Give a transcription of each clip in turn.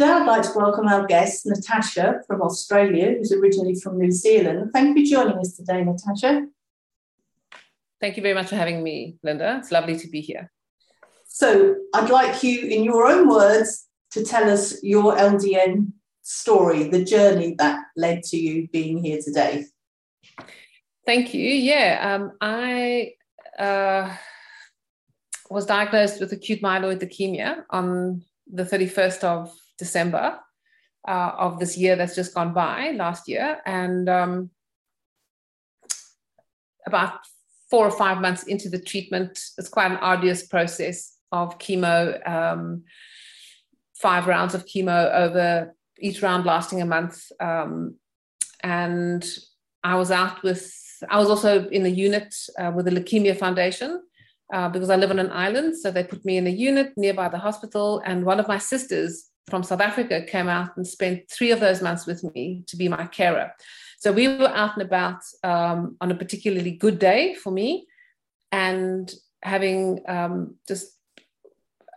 Today, I'd like to welcome our guest, Natasha from Australia, who's originally from New Zealand. Thank you for joining us today, Natasha. Thank you very much for having me, Linda. It's lovely to be here. So, I'd like you, in your own words, to tell us your LDN story, the journey that led to you being here today. Thank you. Yeah, um, I uh, was diagnosed with acute myeloid leukemia on the 31st of December uh, of this year that's just gone by, last year. And um, about four or five months into the treatment, it's quite an arduous process of chemo, um, five rounds of chemo over each round lasting a month. Um, and I was out with, I was also in a unit uh, with the Leukemia Foundation. Uh, because I live on an island. So they put me in a unit nearby the hospital. And one of my sisters from South Africa came out and spent three of those months with me to be my carer. So we were out and about um, on a particularly good day for me, and having um, just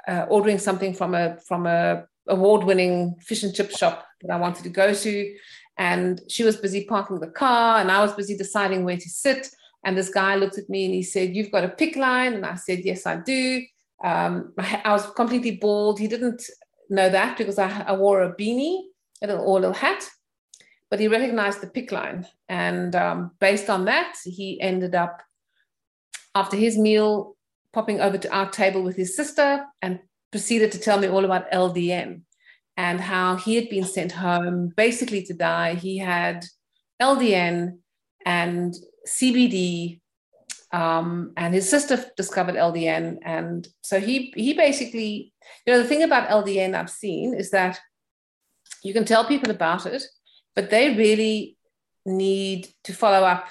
uh, ordering something from a from a award-winning fish and chip shop that I wanted to go to, and she was busy parking the car, and I was busy deciding where to sit. And this guy looked at me and he said, "You've got a PICC line," and I said, "Yes, I do." Um, I was completely bald. He didn't know that because I, I wore a beanie a little hat, but he recognized the PICC line. And um, based on that, he ended up, after his meal, popping over to our table with his sister and proceeded to tell me all about LDN and how he had been sent home basically to die. He had LDN and CBD um, and his sister discovered LDN, and so he he basically, you know, the thing about LDN I've seen is that you can tell people about it, but they really need to follow up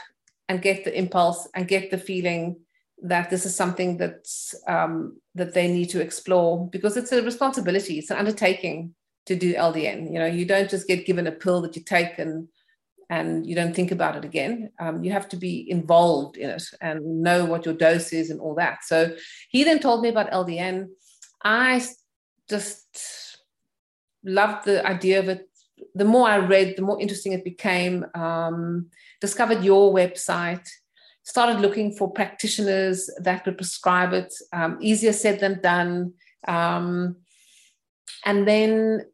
and get the impulse and get the feeling that this is something that's um, that they need to explore because it's a responsibility, it's an undertaking to do LDN. You know, you don't just get given a pill that you take and and you don't think about it again. Um, you have to be involved in it and know what your dose is and all that. So he then told me about LDN. I just loved the idea of it. The more I read, the more interesting it became. Um, discovered your website, started looking for practitioners that could prescribe it. Um, easier said than done. Um, and then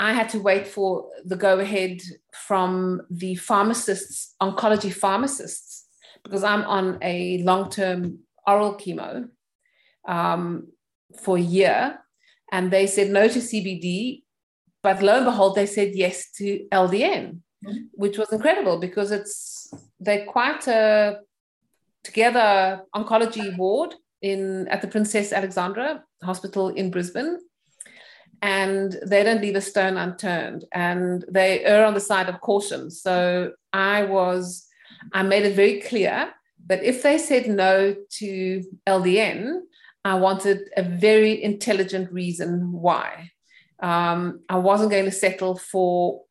I had to wait for the go ahead from the pharmacists, oncology pharmacists, because I'm on a long term oral chemo um, for a year. And they said no to CBD. But lo and behold, they said yes to LDN, mm-hmm. which was incredible because it's they're quite a together oncology ward in at the Princess Alexandra Hospital in Brisbane and they don't leave a stone unturned and they err on the side of caution. So I was, I made it very clear that if they said no to LDN, I wanted a very intelligent reason why. Um, I wasn't going to settle for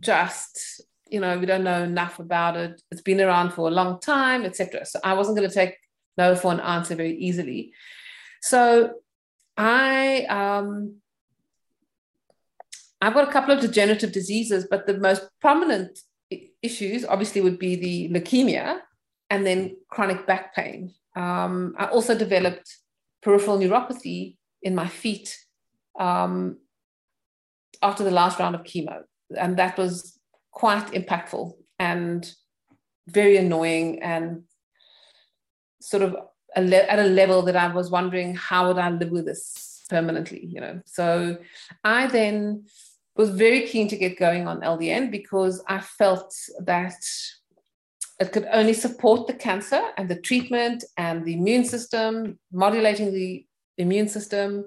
just, you know, we don't know enough about it. It's been around for a long time, etc. So I wasn't going to take no for an answer very easily. So I um, I've got a couple of degenerative diseases, but the most prominent issues obviously would be the leukemia and then chronic back pain. Um, I also developed peripheral neuropathy in my feet um, after the last round of chemo, and that was quite impactful and very annoying and sort of a le- at a level that I was wondering how would I live with this permanently, you know. So I then was very keen to get going on LDN because I felt that it could only support the cancer and the treatment and the immune system, modulating the immune system.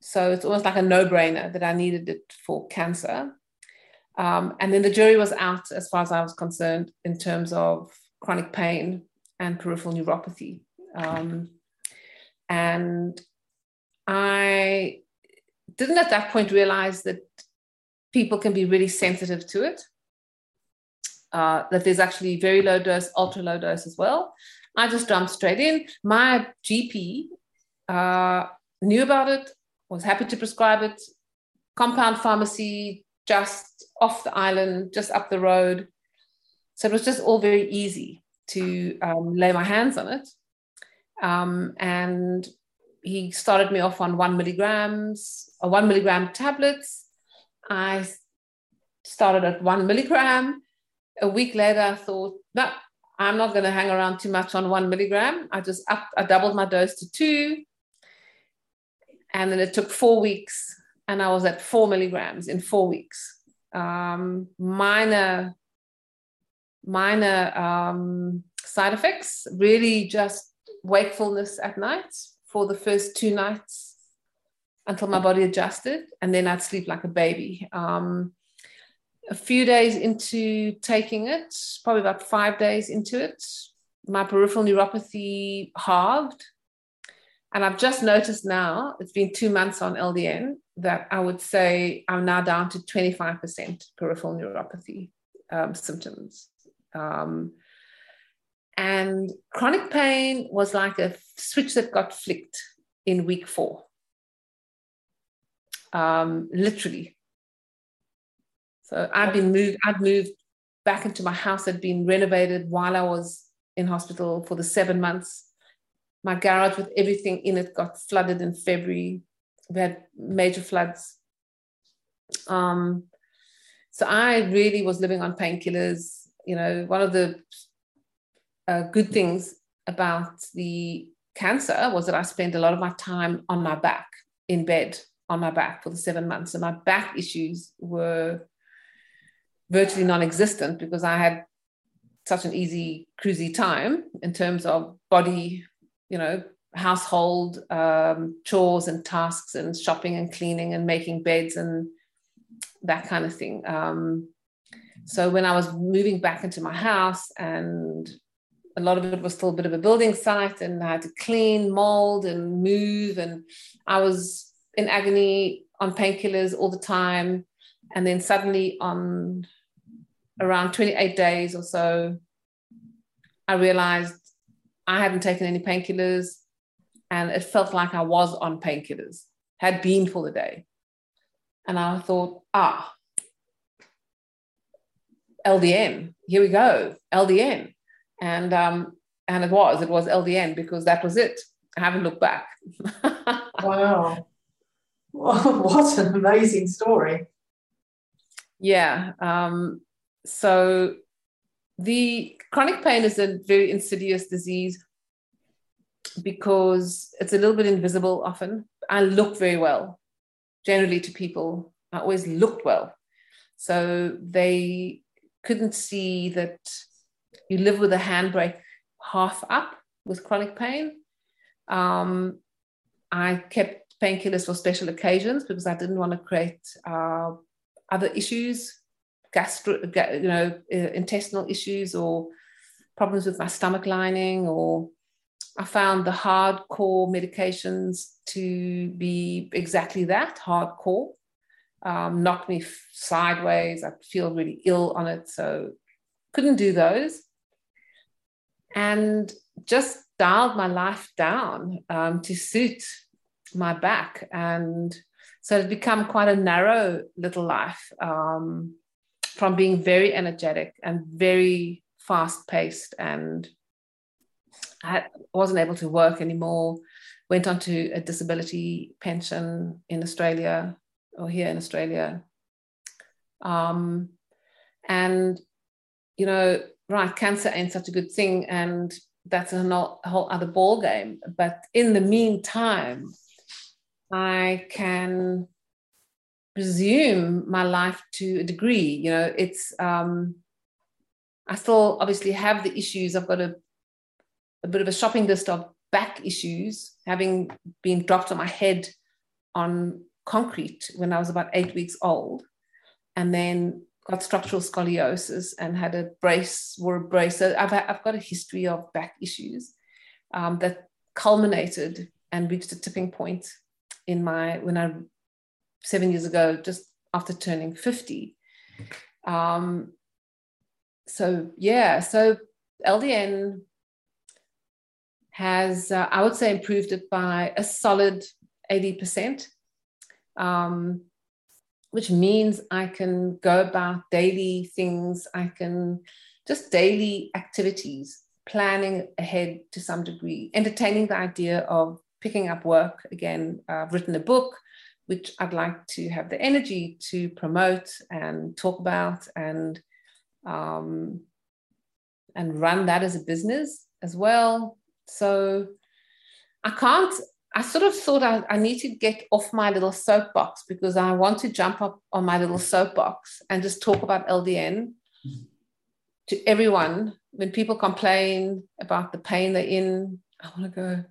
so it's almost like a no-brainer that I needed it for cancer. Um, and then the jury was out as far as I was concerned in terms of chronic pain and peripheral neuropathy. Um, and I didn't at that point realize that people can be really sensitive to it, uh, that there's actually very low dose, ultra low dose as well. I just jumped straight in. My GP uh, knew about it, was happy to prescribe it. Compound pharmacy just off the island, just up the road. So it was just all very easy to um, lay my hands on it. Um, and he started me off on one milligrams or one milligram tablets. I started at one milligram. A week later, I thought, no, I'm not going to hang around too much on one milligram. I just up, I doubled my dose to two. And then it took four weeks, and I was at four milligrams in four weeks. Um, minor, minor um, side effects, really just wakefulness at night for the first two nights until my body adjusted, and then I'd sleep like a baby. Um, a few days into taking it, probably about five days into it, my peripheral neuropathy halved. And I've just noticed now, it's been two months on LDN, that I would say I'm now down to 25% peripheral neuropathy um, symptoms. Um, and chronic pain was like a switch that got flicked in week four. Um, literally. So I'd been moved, I'd moved back into my house, had been renovated while I was in hospital for the seven months. My garage with everything in it got flooded in February. We had major floods. Um, so I really was living on painkillers. You know, one of the uh, good things about the cancer was that I spent a lot of my time on my back, in bed, on my back for the seven months. And my back issues were virtually non existent because I had such an easy, cruisy time in terms of body, you know, household um, chores and tasks and shopping and cleaning and making beds and that kind of thing. Um, so when I was moving back into my house and a lot of it was still a bit of a building site and I had to clean, mold, and move. And I was in agony on painkillers all the time. And then suddenly, on around 28 days or so, I realized I hadn't taken any painkillers and it felt like I was on painkillers, had been for the day. And I thought, ah, LDN, here we go, LDN and um, and it was it was LDN because that was it. I haven't looked back. wow, what an amazing story! Yeah. Um, so the chronic pain is a very insidious disease because it's a little bit invisible often. I look very well generally to people. I always looked well. So they couldn't see that you live with a handbrake half up with chronic pain. Um, I kept painkillers for special occasions because I didn't want to create uh, other issues, gastro, you know, uh, intestinal issues or problems with my stomach lining. Or I found the hardcore medications to be exactly that hardcore. Um, knocked me sideways. I feel really ill on it, so couldn't do those and just dialed my life down um, to suit my back. And so it's become quite a narrow little life um, from being very energetic and very fast paced. And I wasn't able to work anymore. Went on to a disability pension in Australia or here in Australia. Um, and, you know, right, cancer ain't such a good thing, and that's a, whole other ball game. But in the meantime, I can resume my life to a degree. You know, it's um, I still obviously have the issues. I've got a a bit of a shopping list of back issues, having been dropped on my head on concrete when I was about eight weeks old, and then got structural scoliosis and had a brace, wore a brace. So I've, I've got a history of back issues um, that culminated and reached a tipping point in my when I seven years ago, just after turning 50. Um, so yeah, so LDN has, uh, I would say, improved it by a solid 80%, um, which means I can go about daily things, I can just daily activities, planning ahead to some degree, entertaining the idea of picking up work again. I've written a book, which I'd like to have the energy to promote and talk about and um, and run that as a business as well. So I can't, I sort of thought I, I need to get off my little soapbox because I want to jump up on my little soapbox and just talk about LDN to everyone. When people complain about the pain they're in, I want to go,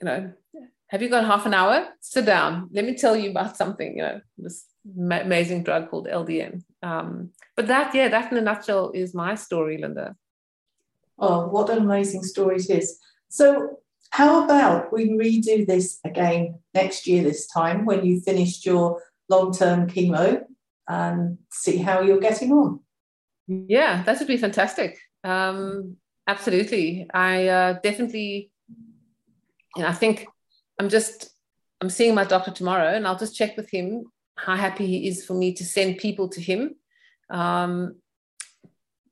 you know, have you got half an hour? Sit down. Let me tell you about something, you know, this amazing drug called LDN. Um, but that, yeah, that in a nutshell is my story, Linda. Oh, what an amazing story it is. So, how about we redo this again next year, this time when you finished your long term chemo and see how you're getting on? Yeah, that would be fantastic. Um, absolutely. I uh, definitely, and I think I'm just, I'm seeing my doctor tomorrow and I'll just check with him how happy he is for me to send people to him. Um,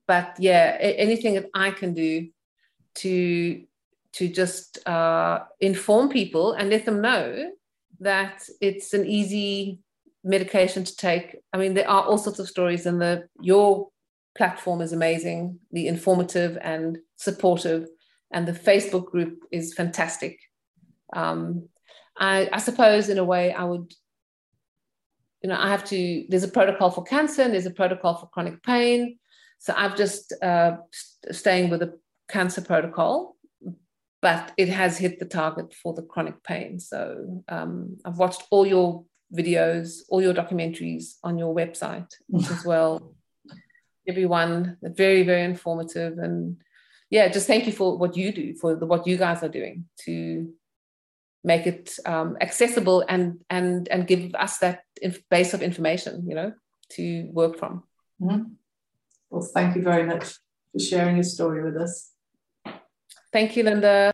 but yeah, anything that I can do to to just uh, inform people and let them know that it's an easy medication to take. I mean, there are all sorts of stories, and the your platform is amazing, the informative and supportive, and the Facebook group is fantastic. Um, I, I suppose, in a way, I would you know, I have to, there's a protocol for cancer and there's a protocol for chronic pain. So I've just uh, staying with the cancer protocol, but it has hit the target for the chronic pain. So um, I've watched all your videos, all your documentaries on your website as well. Everyone, very, very informative. And yeah, just thank you for what you do, for the, what you guys are doing to make it um, accessible and and and give us that base of information you know to work from mm-hmm. well thank you very much for sharing your story with us thank you linda